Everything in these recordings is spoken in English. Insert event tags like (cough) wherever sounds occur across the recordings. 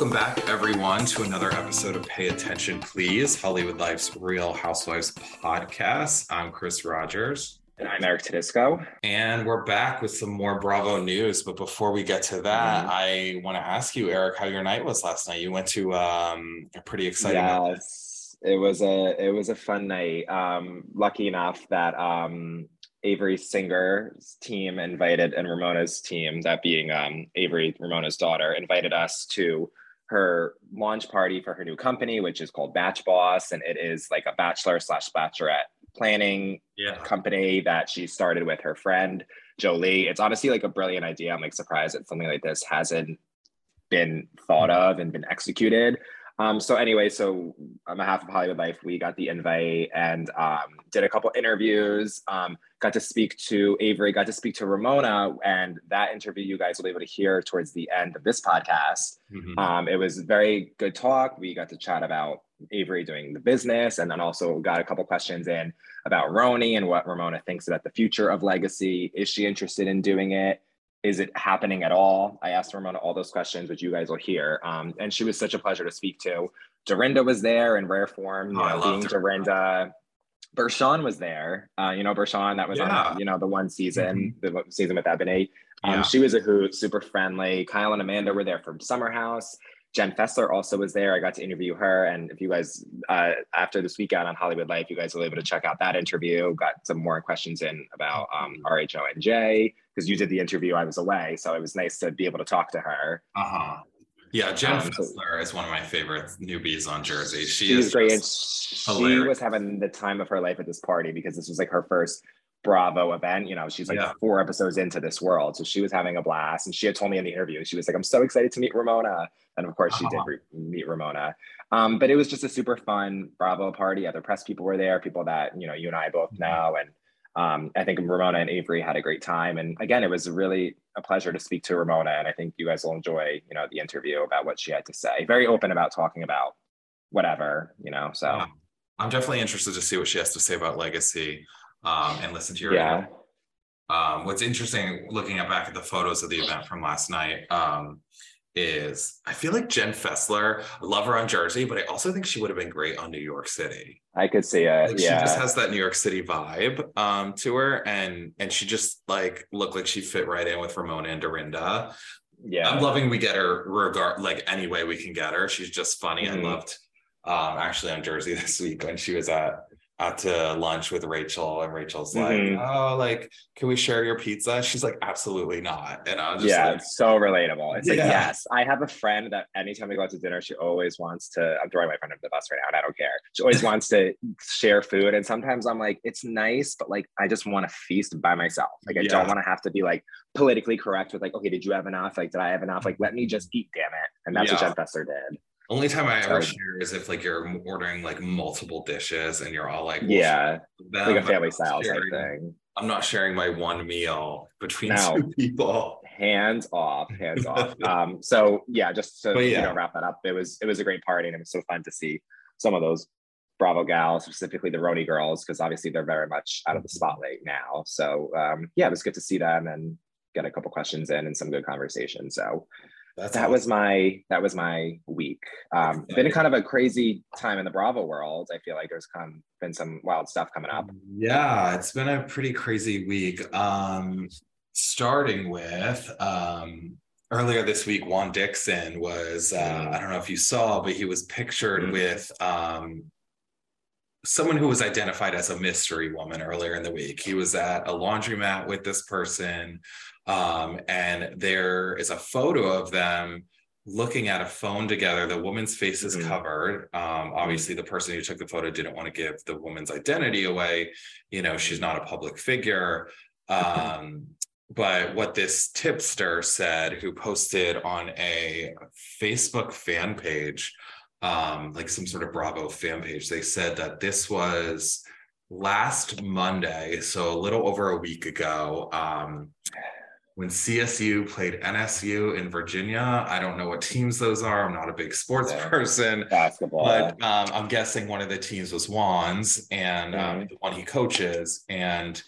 Welcome back, everyone, to another episode of Pay Attention Please, Hollywood Life's Real Housewives podcast. I'm Chris Rogers. And I'm Eric Todisco. And we're back with some more Bravo news. But before we get to that, mm-hmm. I want to ask you, Eric, how your night was last night. You went to um, a pretty exciting yes, it was a it was a fun night. Um, lucky enough that um, Avery Singer's team invited and Ramona's team, that being um, Avery Ramona's daughter, invited us to her launch party for her new company, which is called Batch Boss, and it is like a bachelor slash bachelorette planning yeah. company that she started with her friend Jolie. It's honestly like a brilliant idea. I'm like surprised that something like this hasn't been thought of and been executed. Um, so anyway, so on behalf of Hollywood Life, we got the invite and um, did a couple interviews. Um, got to speak to Avery, got to speak to Ramona, and that interview you guys will be able to hear towards the end of this podcast. Mm-hmm. Um, it was very good talk. We got to chat about Avery doing the business, and then also got a couple questions in about RHONY and what Ramona thinks about the future of Legacy. Is she interested in doing it? is it happening at all? I asked Ramona all those questions, which you guys will hear. Um, and she was such a pleasure to speak to. Dorinda was there in rare form, you oh, know, being Dorinda. Bershan was there. Uh, you know, Bershan, that was yeah. on, you know, the one season, mm-hmm. the season with Eboni. Um, yeah. She was a hoot, super friendly. Kyle and Amanda were there from Summer House. Jen Fessler also was there. I got to interview her. And if you guys, uh, after this weekend on Hollywood Life, you guys will be able to check out that interview. Got some more questions in about um, RHONJ because you did the interview. I was away. So it was nice to be able to talk to her. Uh huh. Yeah, Jen um, Fessler is one of my favorite newbies on Jersey. She she's is great. She was having the time of her life at this party because this was like her first Bravo event. You know, she's like yeah. four episodes into this world. So she was having a blast. And she had told me in the interview, she was like, I'm so excited to meet Ramona. And of course, she uh-huh. did re- meet Ramona. Um, but it was just a super fun Bravo party. Other press people were there, people that, you know, you and I both mm-hmm. know. And um, I think Ramona and Avery had a great time. And again, it was really a pleasure to speak to Ramona. And I think you guys will enjoy, you know, the interview about what she had to say. Very open about talking about whatever, you know. So yeah. I'm definitely interested to see what she has to say about legacy um, and listen to your yeah. Um, what's interesting looking at back at the photos of the event from last night um, is I feel like Jen Fessler, I love her on Jersey, but I also think she would have been great on New York City. I could see it. Like, yeah. She just has that New York City vibe um, to her. And and she just like looked like she fit right in with Ramona and Dorinda. Yeah. I'm loving we get her regard like any way we can get her. She's just funny. Mm-hmm. I loved um actually on Jersey (laughs) this week when she was at out to lunch with Rachel, and Rachel's mm-hmm. like, "Oh, like, can we share your pizza?" She's like, "Absolutely not." And I was just yeah, like, it's so relatable. It's yeah. like, yes, I have a friend that anytime we go out to dinner, she always wants to. I'm throwing my friend under the bus right now, and I don't care. She always wants to share food, and sometimes I'm like, it's nice, but like, I just want to feast by myself. Like, I yeah. don't want to have to be like politically correct with like, okay, did you have enough? Like, did I have enough? Like, let me just eat, damn it. And that's yeah. what Jen Fessler did. Only time I ever share is if like you're ordering like multiple dishes and you're all like, well, yeah, like a family style type thing. I'm not sharing my one meal between no. two people. Hands off, hands off. (laughs) Um, so yeah, just to yeah. you know wrap that up, it was it was a great party and it was so fun to see some of those Bravo gals, specifically the RHONY girls, because obviously they're very much out of the mm-hmm. spotlight now. So um, yeah, it was good to see them and get a couple questions in and some good conversation. So that's that awesome. was my that was my week. Um, been kind of a crazy time in the Bravo world. I feel like there's come been some wild stuff coming up. Yeah, it's been a pretty crazy week. Um, starting with um, earlier this week, Juan Dixon was uh, I don't know if you saw, but he was pictured mm-hmm. with um, someone who was identified as a mystery woman earlier in the week. He was at a laundromat with this person. Um, and there is a photo of them looking at a phone together. The woman's face is Mhm. covered. Um, obviously, the person who took the photo didn't want to give the woman's identity away. You know, she's not a public figure. Um, but what this tipster said, who posted on a Facebook fan page, um, like some sort of Bravo fan page, they said that this was last Monday, so a little over a week ago. Um, when CSU played NSU in Virginia. I don't know what teams those are. I'm not a big sports Yeah. person, Basketball. but um, I'm guessing one of the teams was Juan's and um, Mhm. the one he coaches. And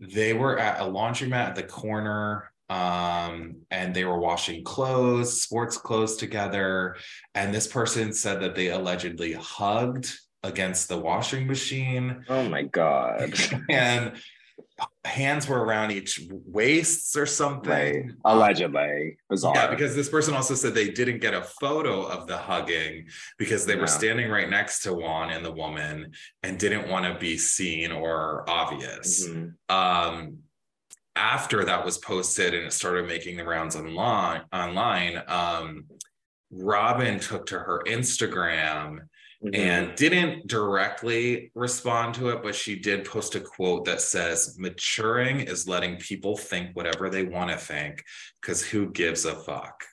they were at a laundromat at the corner um, and they were washing clothes, sports clothes together. And this person said that they allegedly hugged against the washing machine oh my god. (laughs) and hands were around each waists or something. Right. Allegedly. Bizarre. yeah, because this person also said they didn't get a photo of the hugging because they were standing right next to Juan and the woman and didn't want to be seen or obvious. Mhm. Um, after that was posted and it started making the rounds online, online, um, Robin took to her Instagram Mhm. and didn't directly respond to it, but she did post a quote that says, Maturing is letting people think whatever they want to think, because who gives a fuck?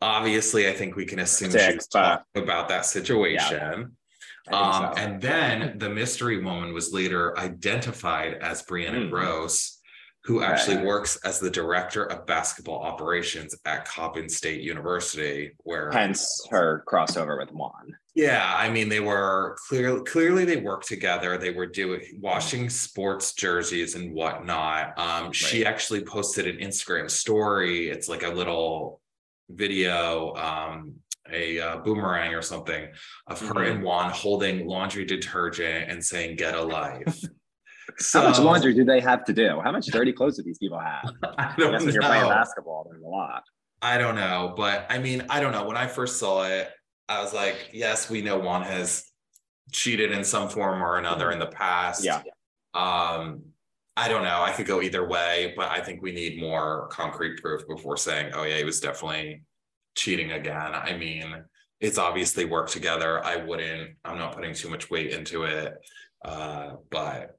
Obviously, I think we can assume she was talking about that situation. Think Um, so. and then the mystery woman was later identified as Brianna Hmm. Gross, who actually Right. works as the director of basketball operations at Coppin State University, where Hence her crossover with Juan. Yeah, I mean, they were clearly clearly they worked together. They were doing washing sports jerseys and whatnot. Um, she actually posted an Instagram story. It's like a little video, um, a uh, boomerang or something of her Mhm. and Juan holding laundry detergent and saying "Get a life." so (laughs) How much laundry do they have to do? How much dirty clothes do these people have? I (laughs) I don't guess when you're playing basketball, there's a lot. I don't know, but I mean, I don't know. When I first saw it, I was like, yes, we know Juan has cheated in some form or another in the past. Yeah. Um, I don't know. I could go either way, but I think we need more concrete proof before saying, oh, yeah, he was definitely cheating again. I mean, it's obviously worked together. I wouldn't, I'm not putting too much weight into it. Uh, but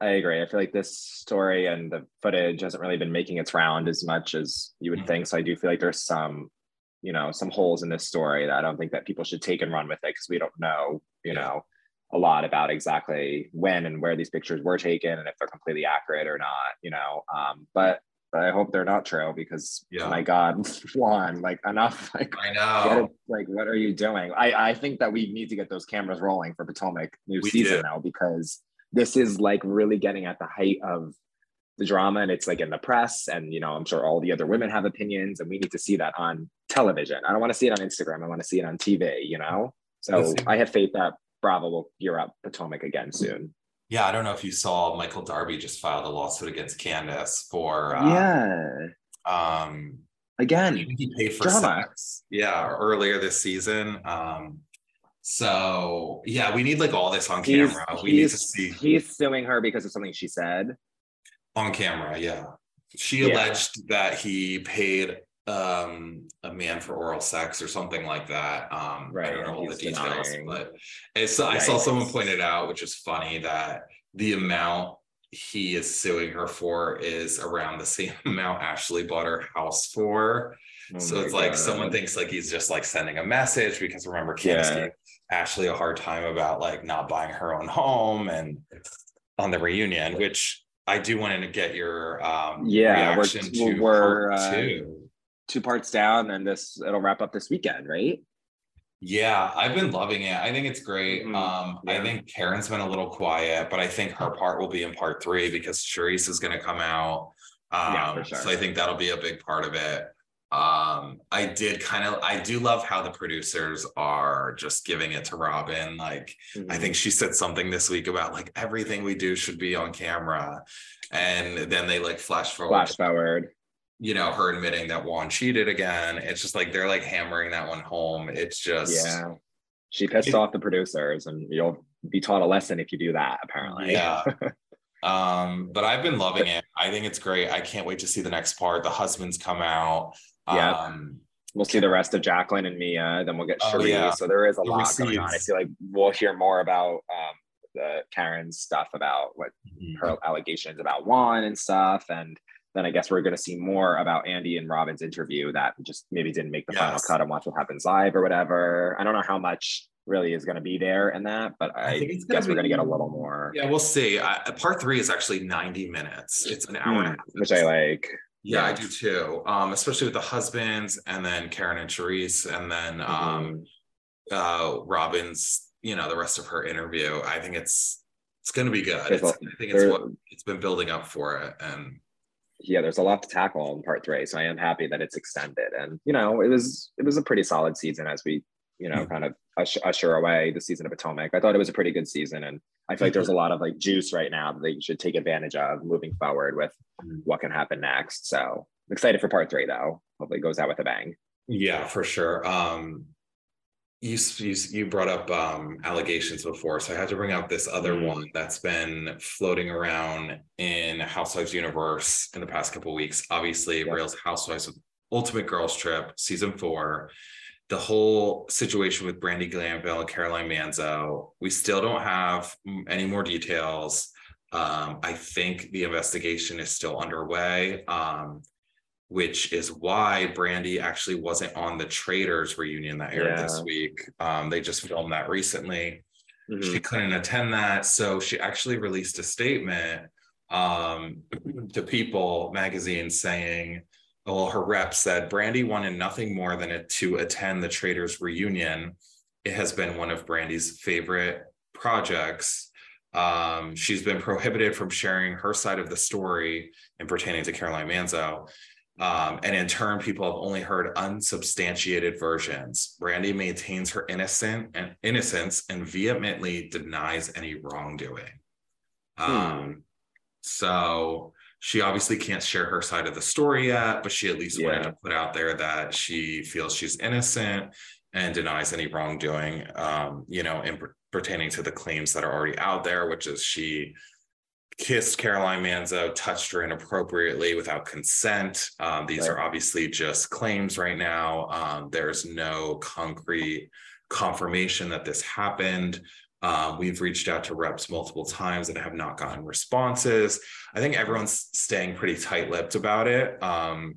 I agree. I feel like this story and the footage hasn't really been making its round as much as you would Mhm. think. So I do feel like there's some, you know, some holes in this story that I don't think that people should take and run with it because we don't know, you Yeah. know, a lot about exactly when and where these pictures were taken and if they're completely accurate or not, you know. Um, but I hope they're not true because Yeah. my God, (laughs) Juan, like enough, like I know. it, like what are you doing? I I think that we need to get those cameras rolling for Potomac new We season do. now because this is like really getting at the height of the drama and it's like in the press and you know i'm sure all the other women have opinions and we need to see that on television. I don't want to see it on instagram. I want to see it on tv you know? So i have faith that bravo will gear up potomac again soon. Yeah, I don't know if you saw Michael Darby just filed a lawsuit against Candiace for uh, yeah. um again he paid for Drama. sex. Yeah earlier this season. Um so yeah we need like all this on he's, camera. We need to see he's suing her because of something she said on camera yeah she Yeah. alleged that he paid um a man for oral sex or something like that um i Right, don't know all the details denying. but it's, i saw someone pointed out which is funny that the amount he is suing her for is around the same (laughs) amount ashley bought her house for Oh so it's like someone thinks like he's just like sending a message because remember Candiace Yeah. gave Ashley a hard time about like not buying her own home and on the reunion, which I do want to get your um Yeah, we're- reaction to we're, part uh, two. two parts down and this it'll wrap up this weekend right Yeah, I've been loving it. I think it's great. Mhm. Um, I think Karen's been a little quiet, but I think her part will be in part three because Charrisse is going to come out. Um, Yeah, sure. so I think that'll be a big part of it. Um, I did kind of, I do love how the producers are just giving it to Robin. Like, I think she said something this week about like everything we do should be on camera. And then they like flash forward, flash forward you know, her admitting that Juan cheated again. It's just like they're like hammering that one home. It's just, yeah she pissed It- off the producers and you'll be taught a lesson if you do that apparently Yeah. (laughs) um, but I've been loving it. I think it's great. I can't wait to see the next part. The husbands come out. Yeah. Um, We'll see the rest of Jacqueline and Mia. Then we'll get Oh, yeah. So there is a The lot going on. I feel like we'll hear more about um, the Karen's stuff about what her allegations about Juan and stuff. And then I guess we're going to see more about Andy and Robin's interview that just maybe didn't make the final cut and watch what happens live or whatever. I don't know how much really is going to be there in that, but I, I think it's gonna guess we're going to get a little more, Yeah, we'll see. I, part three is actually 90 minutes. It's an hour and a Mm, half. which I like. Yeah, I do too. Um, especially with the husbands and then Karen and Charrisse, and then um Mhm. uh Robin's, you know, the rest of her interview. I think it's it's gonna be good. It's, a- I think it's what it's been building up for it. And yeah, there's a lot to tackle in part three. So I am happy that it's extended. And you know, it was it was a pretty solid season as we, you know, Mhm. kind of usher, usher away the season of Potomac. I thought it was a pretty good season, and I feel like there's a lot of like juice right now that you should take advantage of moving forward with Mhm. what can happen next. So I'm excited for part three though. Hopefully it goes out with a bang. yeah, for sure. Um you you, you brought up um allegations before, so I had to bring up this other Mm. one that's been floating around in Housewives universe in the past couple weeks. Obviously, Yeah. Real Housewives Ultimate Girls Trip season four. The whole situation with Brandi Glanville and Caroline Manzo, we still don't have any more details. Um, I think the investigation is still underway. Um, which is why Brandi actually wasn't on the Traitors reunion that aired this week. Um, they just filmed that recently. Mhm. She couldn't attend that, so she actually released a statement um, (clears throat) to People magazine saying, "Well, her rep said Brandi wanted nothing more than it to attend the Traitors reunion. It has been one of Brandi's favorite projects." Um, she's been prohibited from sharing her side of the story and pertaining to Caroline Manzo. Um, and in turn, people have only heard unsubstantiated versions. Brandi maintains her innocent and innocence and vehemently denies any wrongdoing. Um, so she obviously can't share her side of the story yet, but she at least wanted to put out there that she feels she's innocent and denies any wrongdoing. Um, you know, in per- pertaining to the claims that are already out there, which is she kissed Caroline Manzo, touched her inappropriately without consent. Um, these Right. are obviously just claims right now. Um, there's no concrete confirmation that this happened. Um, we've reached out to reps multiple times and have not gotten responses. I think everyone's staying pretty tight-lipped about it. Um,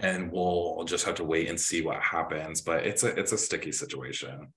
and we'll just have to wait and see what happens. But it's a it's a sticky situation.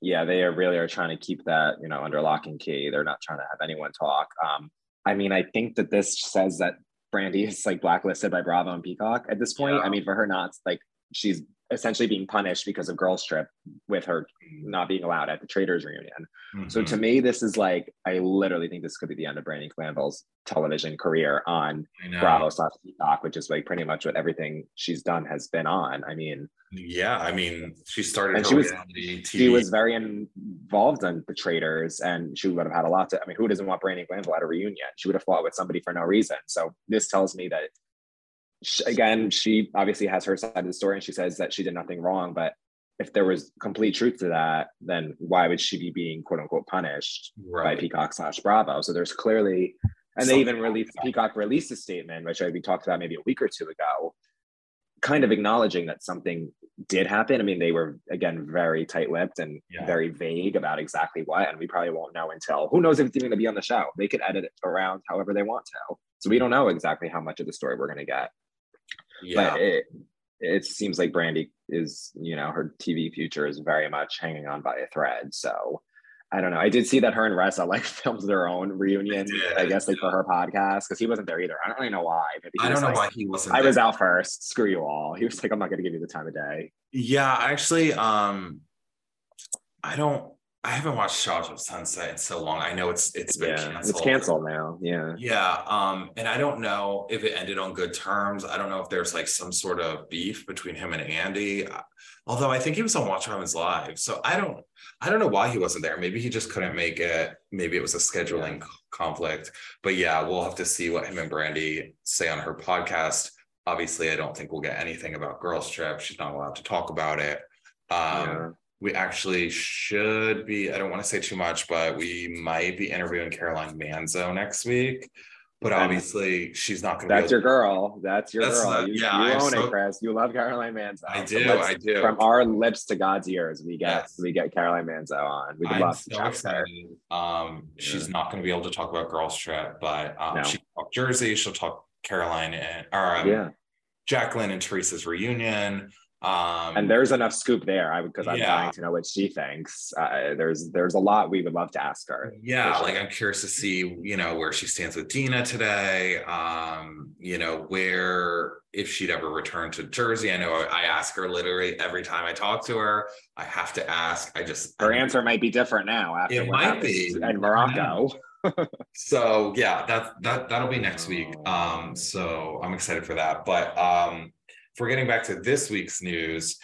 yeah, they are really are trying to keep that, you know, under lock and key. They're not trying to have anyone talk. Um, I mean, I think that this says that Brandi is like blacklisted by Bravo and Peacock at this point. Yeah. I mean, for her not like she's essentially being punished because of Girls Trip with her not being allowed at the Traitors reunion. So Mhm. to me, this is like I literally think this could be the end of Brandi Glanville's television career on. Bravo slash Peacock, which is like pretty much what everything she's done has been on. I mean, Yeah, I mean, she started And she was- TV. she was very involved in the traitors and she would have had a lot to i mean who doesn't want brandi glanville at a reunion she would have fought with somebody for no reason so this tells me that sh again she obviously has her side of the story and she says that she did nothing wrong but if there was complete truth to that then why would she be being quote unquote punished by peacock slash bravo so there's clearly and they even released peacock released a statement which I, we talked about maybe a week or two ago kind of acknowledging that something did happen. I mean, they were again very tight-lipped and Yeah. very vague about exactly what, and we probably won't know until who knows if it's even going to be on the show. They could edit it around however they want to, so we don't know exactly how much of the story we're going to get. Yeah. But it it seems like Brandi is, you know, her TV future is very much hanging on by a thread. So I don't know. I did see that her and Reza like (laughs) filmed their own reunion, I guess, like for her podcast because he wasn't there either. I don't really know why. But I don't know like, why he wasn't. I was out first. Screw you all. He was like, I'm not going to give you the time of day. Yeah, actually, um, I don't. I haven't watched Shahs of Sunset in so long. I know it's it's been Yeah, canceled. it's canceled now. Yeah. Yeah, um, and I don't know if it ended on good terms. I don't know if there's like some sort of beef between him and Andy. Although I think he was on Watch Robin's live, so I don't, I don't know why he wasn't there. Maybe he just couldn't make it. Maybe it was a scheduling Yeah. conflict. But yeah, we'll have to see what him and Brandi say on her podcast. Obviously, I don't think we'll get anything about Girls Trip. She's not allowed to talk about it. Um, yeah. We actually should be i don't want to say too much but we might be interviewing caroline manzo next week but obviously she's not going to. That's your girl. That's your That's girl. the- you yeah, you own so- it, Chris. You love Caroline Manzo. I do, I do. From our lips to God's ears, we get Yes. we get Caroline Manzo on. We I'm to so excited. Um, she's not going to be able to talk about Girls Trip, but um, No. she can talk Jersey. She'll talk Caroline and or um, Yeah, Jacqueline and Teresa's reunion. Um, and there's enough scoop there. I because I'm Yeah. dying to know what she thinks. Uh, there's there's a lot we would love to ask her. yeah, for like. I'm curious to see, you know, where she stands with Dina today. Um, you know, where if she'd ever return to Jersey. I know I ask her literally every time I talk to her. I have to ask. I just her I- answer might be different now after It might be. in Morocco. So yeah, that that that'll be next week. Oh. Um, so I'm excited for that. But um, if we're getting back to this week's news,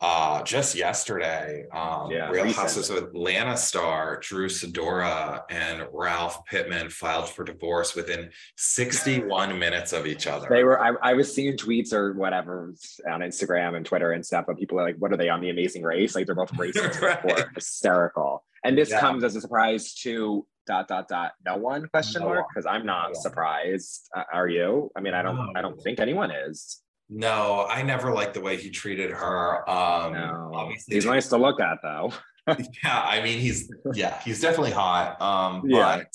uh, just yesterday, um, Yeah, Real recent. Houses of Atlanta star Drew Sidora and Ralph Pittman filed for divorce within 61 (sighs) minutes of each other. They were. I, I was seeing tweets or whatever on Instagram and Twitter and stuff, but people are like, "What are they on the Amazing Race?" Like they're both (laughs) racing Right. for hysterical. And this Yeah. comes as a surprise to dot dot dot no one question No mark because I'm not No surprised. Uh, are you? I mean, I don't. I don't think anyone is. No, I never liked the way he treated her. Um, No, obviously, he's nice to look at though. (laughs) yeah i mean he's yeah he's definitely hot um Yeah. but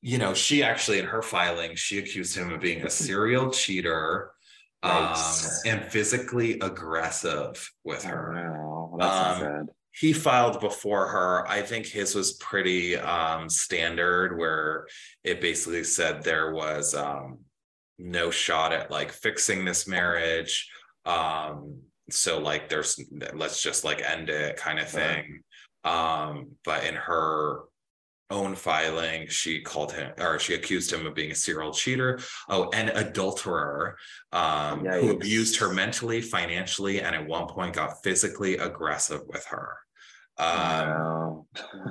you know she actually in her filing she accused him of being a serial cheater um and physically aggressive with Oh, her no, that's Um, good. he filed before her i think his was pretty um standard where it basically said there was um no shot at like fixing this marriage. Um so like there's let's just like end it kind of Right. thing. Um but in her own filing she called him or she accused him of being a serial cheater. Oh an adulterer um who abused her mentally financially and at one point got physically aggressive with her. Um No.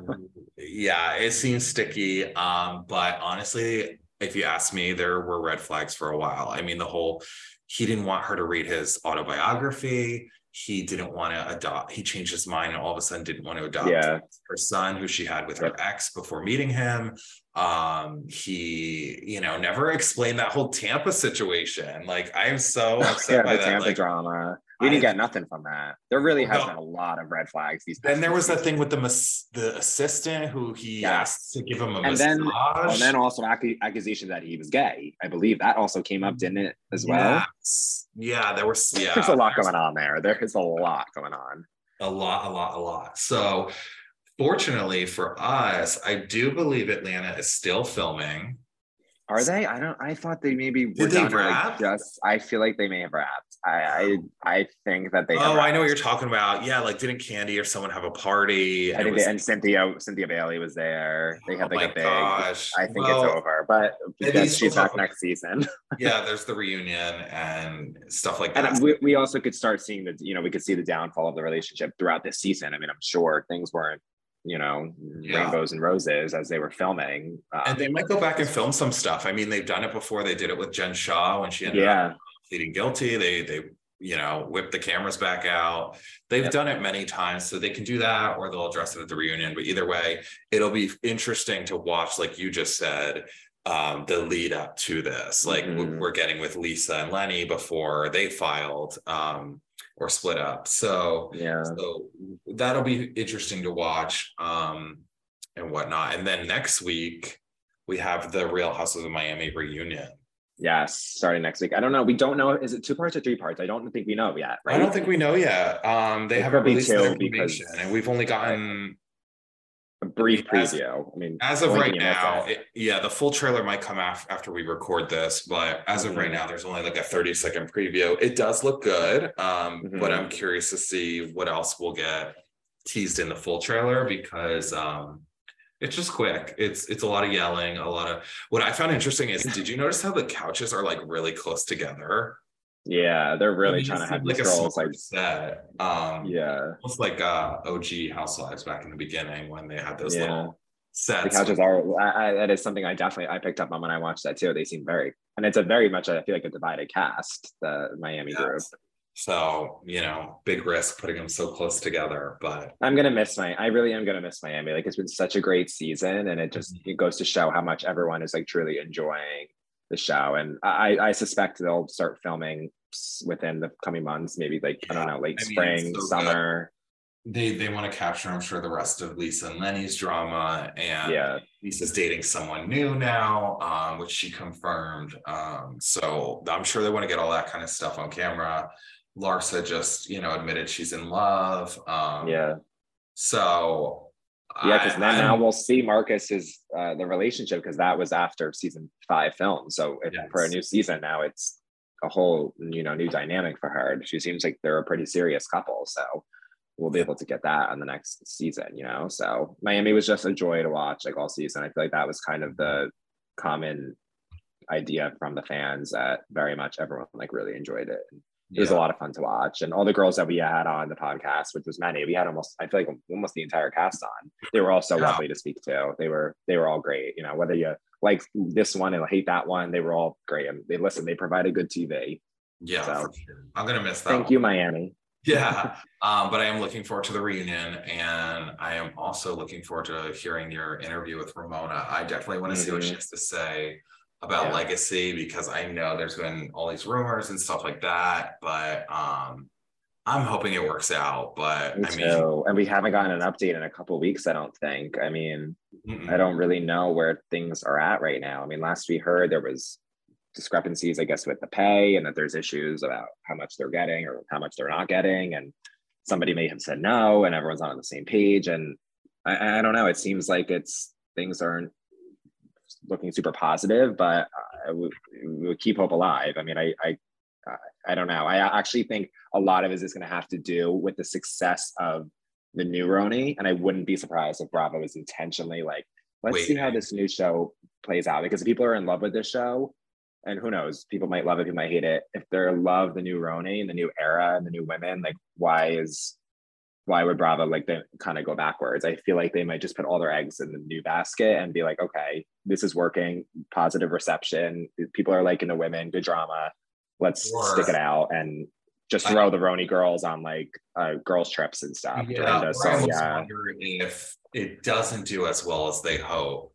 (laughs) yeah it seems sticky. Um but honestly if you ask me there were red flags for a while. I mean the whole he didn't want her to read his autobiography. He didn't want to adopt he changed his mind and all of a sudden didn't want to adopt Yeah. her son who she had with her ex before meeting him. Um he you know never (laughs) explained that whole tampa situation. Like i'm so (laughs) upset yeah, by the that Tampa like drama. We didn't get nothing from that. There really has No. been a lot of red flags these. Days. And there was that thing with the mas- the assistant who he Yes. asked to give him a And massage then- And then also accu- accusation that he was gay. I believe that also came up, mm. didn't it, as well? Yes. Yeah, there was (laughs) yeah. There's a lot going on there. There is a lot going on. A lot, a lot, a lot. So fortunately for us, I do believe Atlanta is still filming. Are they? I don't. I thought they maybe were Did they done, or, like, wrap? just. I feel like they may have wrapped. I. I, I think that they. oh, I know what you're talking about. Yeah, like didn't Kandi or someone have a party? I think was- they, and Cynthia Cynthia Bailey was there. They had Oh like my a big. gosh. I think Well, it's over, but because she's back next season. (laughs) yeah, there's the reunion and stuff like that. And we, we also could start seeing the, you know, we could see the downfall of the relationship throughout this season. I mean, I'm sure things weren't, you know, Yeah. rainbows and roses as they were filming. Um, and they might go back and film some stuff. I mean, they've done it before. They did it with Jen Shah when she ended up yeah, pleading guilty. They they you know whip the cameras back out. They've Yep. done it many times, so they can do that, or they'll address it at the reunion. But either way, it'll be interesting to watch, like you just said, um, the lead up to this. Like Mhm. we're getting with Lisa and Lenny before they filed um, or split up. So yeah. so that'll be interesting to watch um, and whatnot. And then next week we have the Real Houses of Miami reunion. Yes, starting next week. I don't know. We don't know. Is it two parts or three parts? I don't think we know yet. Right? I don't think we know yet. Um, they It haven't released because- information, and we've only gotten a brief as- preview. I mean, as of right can you miss now. it? Yeah, the full trailer might come af- after we record this, but as of right Mhm. now, there's only like a 30 second preview. It does look good, um, but Mhm. I'm curious to see what else we'll get teased in the full trailer because um, it's just quick. It's it's a lot of yelling, a lot of. What I found interesting is, did you notice how the couches are like really close together? yeah, they're really I mean, trying to have like a girls like, set. Um, yeah, almost like uh OG Housewives back in the beginning when they had those Yeah. little sets. the couches are. I, I, that is something I definitely I picked up on when I watched that too. They seem very, and it's a very much I feel like a divided cast. The Miami group. So, you know, big risk putting them so close together, but I'm gonna miss my I really am gonna miss Miami. Like it's been such a great season and it just Mhm. it goes to show how much everyone is like truly enjoying the show. And I, I suspect they'll start filming within the coming months, maybe like I don't know, late I mean, spring, so good. summer. they they want to capture, I'm sure, the rest of Lisa and Lenny's drama. And Yeah. Lisa's dating someone new now, um, which she confirmed. Um, so I'm sure they want to get all that kind of stuff on camera. Larsa just, you know, admitted she's in love. Um, Yeah. So Yeah, because then now we'll see Marcus's uh the relationship because that was after season five film. So if, for a new season now it's a whole you know new dynamic for her. She seems like they're a pretty serious couple. So we'll be able to get that on the next season, you know. So Miami was just a joy to watch like all season. I feel like that was kind of the common idea from the fans that very much everyone like really enjoyed it. It was a lot of fun to watch. And all the girls that we had on the podcast, which was many, we had almost, I feel like almost the entire cast on. They were all so Yeah. lovely to speak to. They were, they were all great. You know, whether you like this one and hate that one, they were all great. And they listen, they provided good TV. Yeah, So- sure. I'm gonna miss that. Thank one. you, Miami. Yeah, (laughs) um, but I am looking forward to the reunion, and I am also looking forward to hearing your interview with Ramona. I definitely want to see what she Mhm. has to say about Yeah. legacy because I know there's been all these rumors and stuff like that, but um, I'm hoping it works out. But Me I mean, too. And we haven't gotten an update in a couple weeks, I don't think. I mean, mm-mm. I don't really know where things are at right now. I mean, last we heard there was discrepancies, I guess, with the pay and that there's issues about how much they're getting or how much they're not getting. And somebody may have said no and everyone's not on the same page. And I, I don't know. It seems like it's things aren't looking super positive, but uh, we, we keep hope alive. I mean, I, I, I don't know. I actually think a lot of it is going to have to do with the success of the new RHONY. And I wouldn't be surprised if Bravo is intentionally like, let's see how this new show plays out. Because people are in love with this show, and who knows, people might love it, people might hate it. If they're love the new RHONY and the new era and the new women, like why is why would Bravo like they kind of go backwards? I feel like they might just put all their eggs in the new basket and be like, okay, this is working, positive reception. People are liking the women, good drama. Let's Sure. stick it out and just I- throw the RHONY girls on like uh, girls trips and stuff. Yeah, or I So almost yeah, wonder if it doesn't do as well as they hope.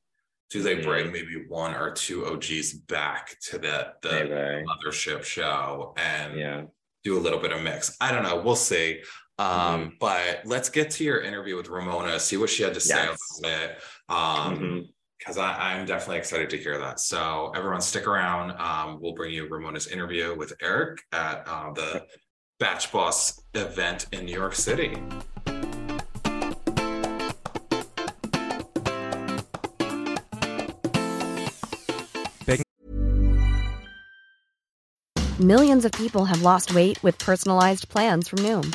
Do they Mhm. bring maybe one or two OGs back to the the maybe. mothership show and Yeah. do a little bit of mix. I don't know. We'll see. Um, Mm-hmm. but let's get to your interview with Ramona, see what she had to say Yes. about it. Um, Mhm. because I'm definitely excited to hear that. So everyone stick around. Um, we'll bring you Ramona's interview with Eric at uh, the Batch Boss event in New York City. Millions of people have lost weight with personalized plans from Noom,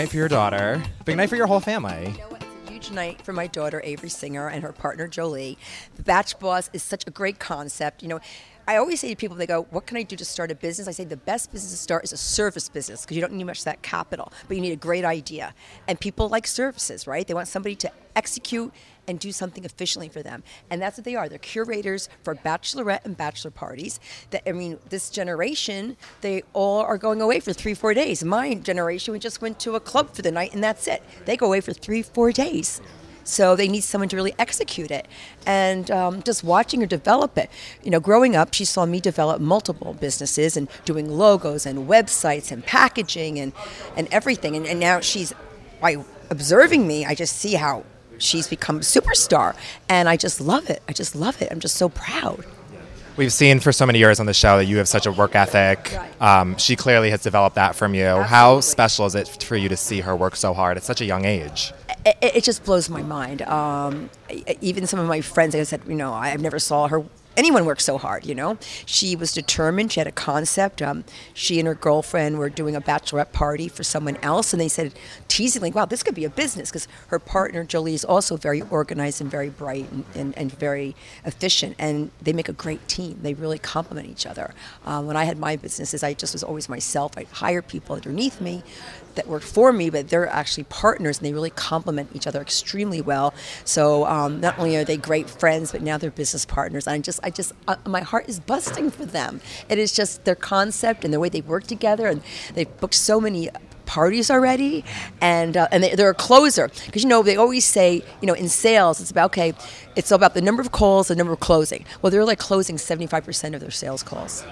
Night for your daughter. Big night for your whole family. You know? It's a huge night for my daughter Avery Singer and her partner Jolie. The Batch Boss is such a great concept. You know, I always say to people, they go, "What can I do to start a business?" I say the best business to start is a service business because you don't need much of that capital, but you need a great idea. And people like services, right? They want somebody to execute and do something efficiently for them. And that's what they are. They're curators for bachelorette and bachelor parties. That I mean, this generation, they all are going away for three, four days. My generation, we just went to a club for the night and that's it. They go away for three, four days. So they need someone to really execute it. And um, just watching her develop it. You know, growing up, she saw me develop multiple businesses and doing logos and websites and packaging and, and everything. And, and now she's, by observing me, I just see how she's become a superstar. And I just love it. I just love it. I'm just so proud. We've seen for so many years on the show that you have such a work ethic. Um, she clearly has developed that from you. How special is it for you to see her work so hard at such a young age? it, it just blows my mind. Um, even some of my friends, like I said, you know, I've never saw her anyone works so hard, you know. She was determined. She had a concept. Um, she and her girlfriend were doing a bachelorette party for someone else, and they said teasingly, "Wow, this could be a business," because her partner Jolie is also very organized and very bright and, and, and very efficient, and they make a great team. They really complement each other. Um, when I had my businesses, I just was always myself. I'd hire people underneath me that work for me, but they're actually partners and they really complement each other extremely well. So um, not only are they great friends, but now they're business partners. And I just, I just, uh, my heart is busting for them. It is just their concept and the way they work together, and they've booked so many parties already, and uh, and they, they're a closer because you know they always say you know in sales it's about okay, it's about the number of calls, the number of closing. Well, they're like closing seventy five percent of their sales calls.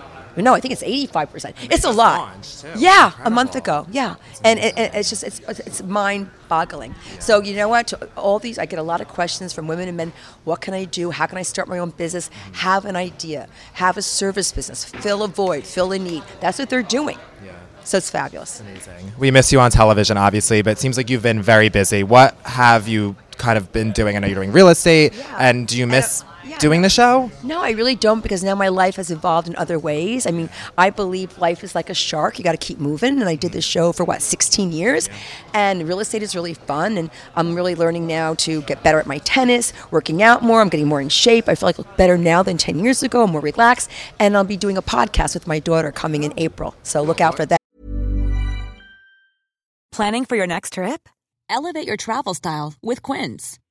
No, I think it's eighty-five percent. It's a lot. Yeah, a month ago. Yeah, and it, it- it's just it's it's mind-boggling. So you know what? All these, I get a lot of questions from women and men. What can I do? How can I start my own business? Mm-hmm. Have an idea. Have a service business. Fill a void. Fill a need. That's what they're doing. Yeah. So it's fabulous. Amazing. We miss you on television, obviously, but it seems like you've been very busy. What have you kind of been doing? I know you're doing real estate, and do you miss yeah. doing the show? No, I really don't because now my life has evolved in other ways. I mean, I believe life is like a shark. You got to keep moving. And I did this show for what, 16 years? And real estate is really fun. And I'm really learning now to get better at my tennis, working out more. I'm getting more in shape. I feel like I look better now than 10 years ago. I'm more relaxed. And I'll be doing a podcast with my daughter coming in April. So look out for that. Planning for your next trip? Elevate your travel style with Quince.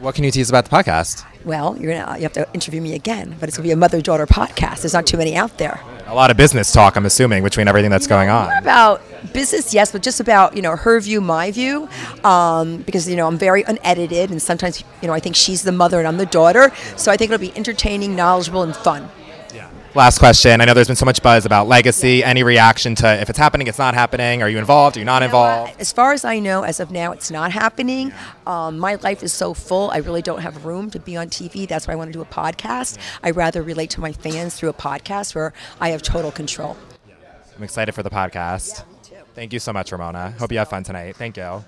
What can you tease about the podcast? Well, you're gonna you have to interview me again, but it's gonna be a mother daughter podcast. There's not too many out there. A lot of business talk, I'm assuming, between everything that's going on. More about business, yes, but just about you know her view, my view, um, because you know I'm very unedited, and sometimes you know I think she's the mother and I'm the daughter, so I think it'll be entertaining, knowledgeable, and fun. Last question. I know there's been so much buzz about legacy. Any reaction to if it's happening, it's not happening? Are you involved? Are you not You know what? involved? As far as I know, as of now, it's not happening. Um, my life is so full, I really don't have room to be on TV. That's why I want to do a podcast. I rather relate to my fans through a podcast where I have total control. I'm excited for the podcast. Thank you so much, Ramona. Hope you have fun tonight. Thank you.